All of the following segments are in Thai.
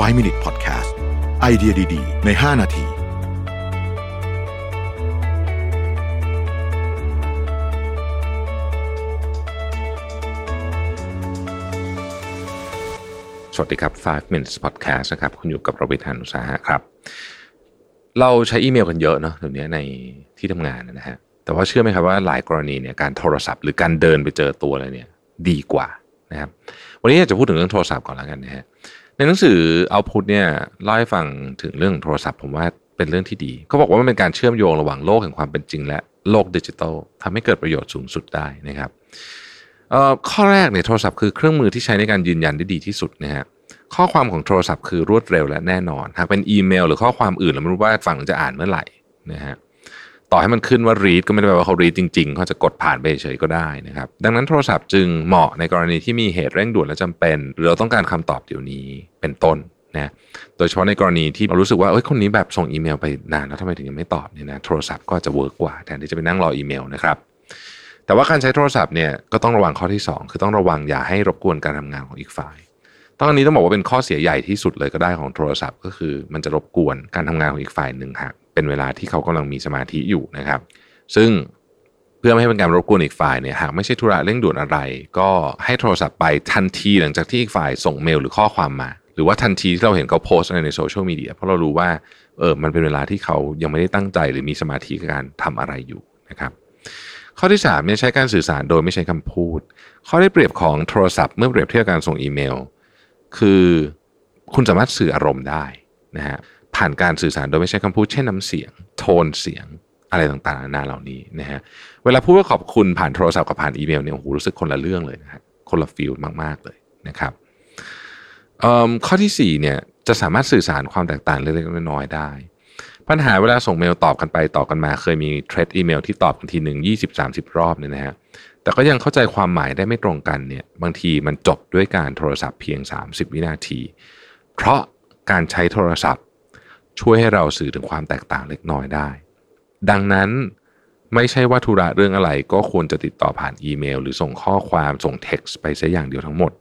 5 Minute Podcast ไอเดียดี ๆ ใน 5 นาทีสวัสดีครับ 5 minutes podcast นะครับ คุณอยู่กับรบิทานุสาหะครับ เราใช้อีเมลกันเยอะเนาะเดี๋ยวนี้ในที่ทำงานนะฮะ แต่ว่าเชื่อไหมครับว่าหลายกรณีเนี่ยการโทรศัพท์หรือการเดินไปเจอตัวอะไรเนี่ย ดีกว่านะครับ วันนี้จะพูดถึงเรื่องโทรศัพท์ก่อนแล้วกันนะฮะ ในหนังสือเอาพุทเนี่ยเล่าให้ฟังถึงเรื่องโทรศัพท์ ผมว่าเป็นเรื่องที่ดีเขาบอกว่ามันเป็นการเชื่อมโยงระหว่างโลกแห่งความเป็นจริง และโลกดิจิทัลทำให้เกิดประโยชน์สูงสุดได้นะครับข้อแรกเนี่ยโทรศัพท์คือเครื่องมือที่ใช้ในการยืนยันได้ดีที่สุดนะฮะข้อความของโทรศัพท์คือรวดเร็วและแน่นอน หากเป็นอีเมล หรือข้อความอื่นเราไม่รู้ว่าฝั่งจะอ่านเมื่อไหร่นะฮะ ต่อให้มันขึ้นว่า read ก็ไม่ได้แปลว่าเขา read จริงๆเขาจะกดผ่านไปเฉยๆก็ได้นะครับ ดังนั้นโทรศัพท์จึงเหมาะในกรณีที่มีเหตุเร่งด่วนและจำเป็น หรือเราต้องการคำตอบเดี๋ยวนี้เป็นต้นนะโดยเฉพาะในกรณีที่เรารู้สึกว่าเอ้ยคนนี้แบบส่งอีเมลไปนานแล้วทำไมถึงยังไม่ตอบเนี่ยนะโทรศัพท์ก็จะ work กว่าแทนที่จะไปนั่งรออีเมลนะครับแต่ว่าการใช้โทรศัพท์เนี่ยก็ต้องระวังข้อที่ 2 คือต้องระวังอย่าให้รบกวนการทำงานของอีกฝ่ายตอนนี้ต้องบอกว่าเป็นข้อเสียใหญ่ที่สุดเลยก็ได้ของโทรศัพท์ ก็คือมันจะรบกวนการทำงานของอีกฝ่ายหนึ่งหาก เป็นเวลาที่เขากำลังมีสมาธิอยู่นะครับ ซึ่งเพื่อไม่ให้เป็นการรบกวนอีกฝ่ายเนี่ยหากไม่ใช่ธุระเร่งด่วนอะไร ก็ให้โทรศัพท์ไปทันทีหลังจากที่อีกฝ่ายส่งเมลหรือข้อความมา หรือว่าทันทีที่เราเห็นเขาโพสต์อะไรในโซเชียลมีเดียเพราะเรารู้ว่าเออมันเป็นเวลาที่เขายังไม่ได้ตั้งใจหรือมีสมาธิกับการทำอะไรอยู่นะครับข้อที่3เนี่ยใช้การสื่อสารโดยไม่ใช้คำพูด ข้อได้เปรียบของโทรศัพท์เมื่อเปรียบเทียบการส่งอีเมล คือคุณสามารถสื่ออารมณ์ได้นะฮะ ผ่านการสื่อสารโดยไม่ใช้คำพูดเช่นน้ำเสียง โทนเสียงอะไรต่างๆนานาเหล่านี้นะฮะเวลาพูดว่าขอบคุณผ่านโทรศัพท์กับผ่านอีเมลเนี่ยโอ้โหรู้สึกคนละเรื่องเลยนะฮะคนละ feel มากๆเลยนะครับข้อที่4เนี่ยจะสามารถสื่อสารความแตกต่างเล็กๆน้อยๆได้ ปัญหาเวลาส่งเมลตอบกันไปตอบกันมา เคยมี thread อีเมลที่ตอบกันทีหนึ่งยี่สิบสามสิบรอบเนี่ยนะฮะแต่ก็ยังเข้าใจความหมายได้ไม่ตรงกันเนี่ยบางทีมันจบด้วยการโทรศัพท์เพียง 30 วินาที เพราะการใช้โทรศัพท์ ช่วยให้เราสื่อถึงความแตกต่างเล็กน้อยได้ ดังนั้นไม่ใช่ว่าธุระเรื่องอะไรก็ควรจะติดต่อผ่านอีเมล หรือส่งข้อความส่งเท็กซ์ไปซะอย่างเดียวทั้งหมด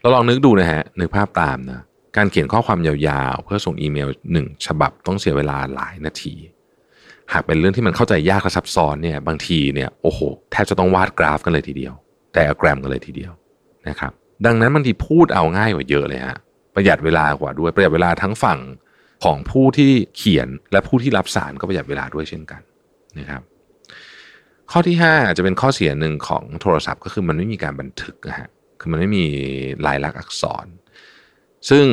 เราลองนึกดูนะฮะนึกภาพตามนะการเขียนข้อความยาวๆ เพื่อส่งอีเมลหนึ่งฉบับต้องเสียเวลาหลายนาที หากเป็นเรื่องที่มันเข้าใจยากและซับซ้อนเนี่ยบางทีเนี่ยโอ้โหแทบจะต้องวาดกราฟกันเลยทีเดียวไดอะแกรมกันเลยทีเดียวนะครับดังนั้นบางทีพูดเอาง่ายกว่าเยอะเลยฮะประหยัดเวลากว่าด้วยประหยัดเวลาทั้งฝั่ง ของผู้ที่เขียนและผู้ที่รับสารก็ประหยัดเวลาด้วยเช่นกันนะครับ ข้อที่5จจะเป็นข้อเสียหนึ่งของโทรศัพท์ ก็คือมันไม่มีการบันทึกนะฮะคือมันไม่มีลายลักษณ์อักษร ซึ่ง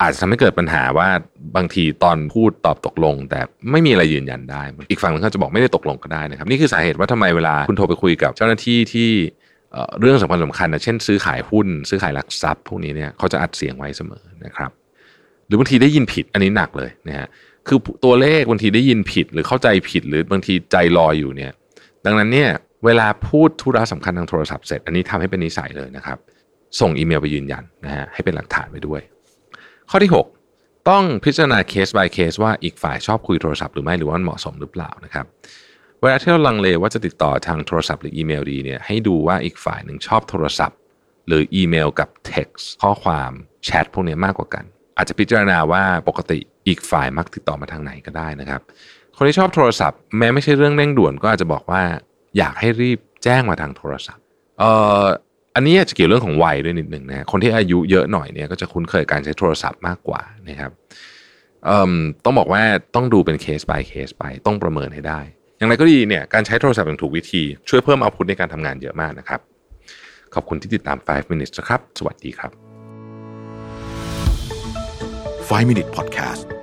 อาจจะทำให้เกิดปัญหาว่าบางทีตอนพูดตอบตกลง แต่ไม่มีอะไรยืนยันได้ อีกฝั่งนึงเขาจะบอกไม่ได้ตกลงก็ได้นะครับ นี่คือสาเหตุว่าทำไมเวลาคุณโทรไปคุยกับเจ้าหน้าที่ที่เรื่องสำคัญสำคัญนะเช่นซื้อขายหุ้น ซื้อขายหลักทรัพย์พวกนี้เนี่ยเขาจะอัดเสียงไว้เสมอนะครับ รือบางทีได้ยินผิดอันนี้หนักเลยนะฮะคือตัวเลขบางทีได้ยินผิดหรือเข้าใจผิดหรือบางทีใจลอยอยู่เนี่ย ดังนั้นเนี่ยเวลาพูดธุระสำคัญทางโทรศัพท์เสร็จ อันนี้ทำให้เป็นนิสัยเลยนะครับ ส่งอีเมลไปยืนยันนะฮะให้เป็นหลักฐานไว้ด้วย ข้อที่ 6 ต้องพิจารณาเคส by เคสว่าอีกฝ่ายชอบคุยโทรศัพท์หรือไม่หรือว่ามันเหมาะสมหรือเปล่านะครับเวลาที่เราลังเลว่าจะติดต่อทางโทรศัพท์หรืออีเมลดีเนี่ยให้ดูว่าอีกฝ่ายหนึ่งชอบโทรศัพท์ หรืออีเมลกับ text ข้อความแชทพวกนี้มากกว่ากัน อาจจะพิจารณาว่าปกติอีกฝ่ายมักติดต่อมาทางไหนก็ได้นะครับ คนที่ชอบโทรศัพท์แม้ไม่ใช่เรื่องเร่งด่วนก็อาจจะบอกว่าอยากให้รีบแจ้งมาทางโทรศัพท์เอ่ออันนี้อาจจะเกี่ยวเรื่องของวัยด้วยนิดหนึ่งนะคนที่อายุเยอะหน่อยเนี่ยก็จะคุ้นเคยการใช้โทรศัพท์มากกว่านะครับต้องบอกว่าต้องดูเป็นเคส by เคสไปต้องประเมินให้ได้ อย่างไรก็ดีเนี่ยการใช้โทรศัพท์อย่างถูกวิธี ช่วยเพิ่มเอาพุทในการทำงานเยอะมากนะครับ ขอบคุณที่ติดตาม 5 minutes นะครับ สวัสดีครับ 5 Minute Podcast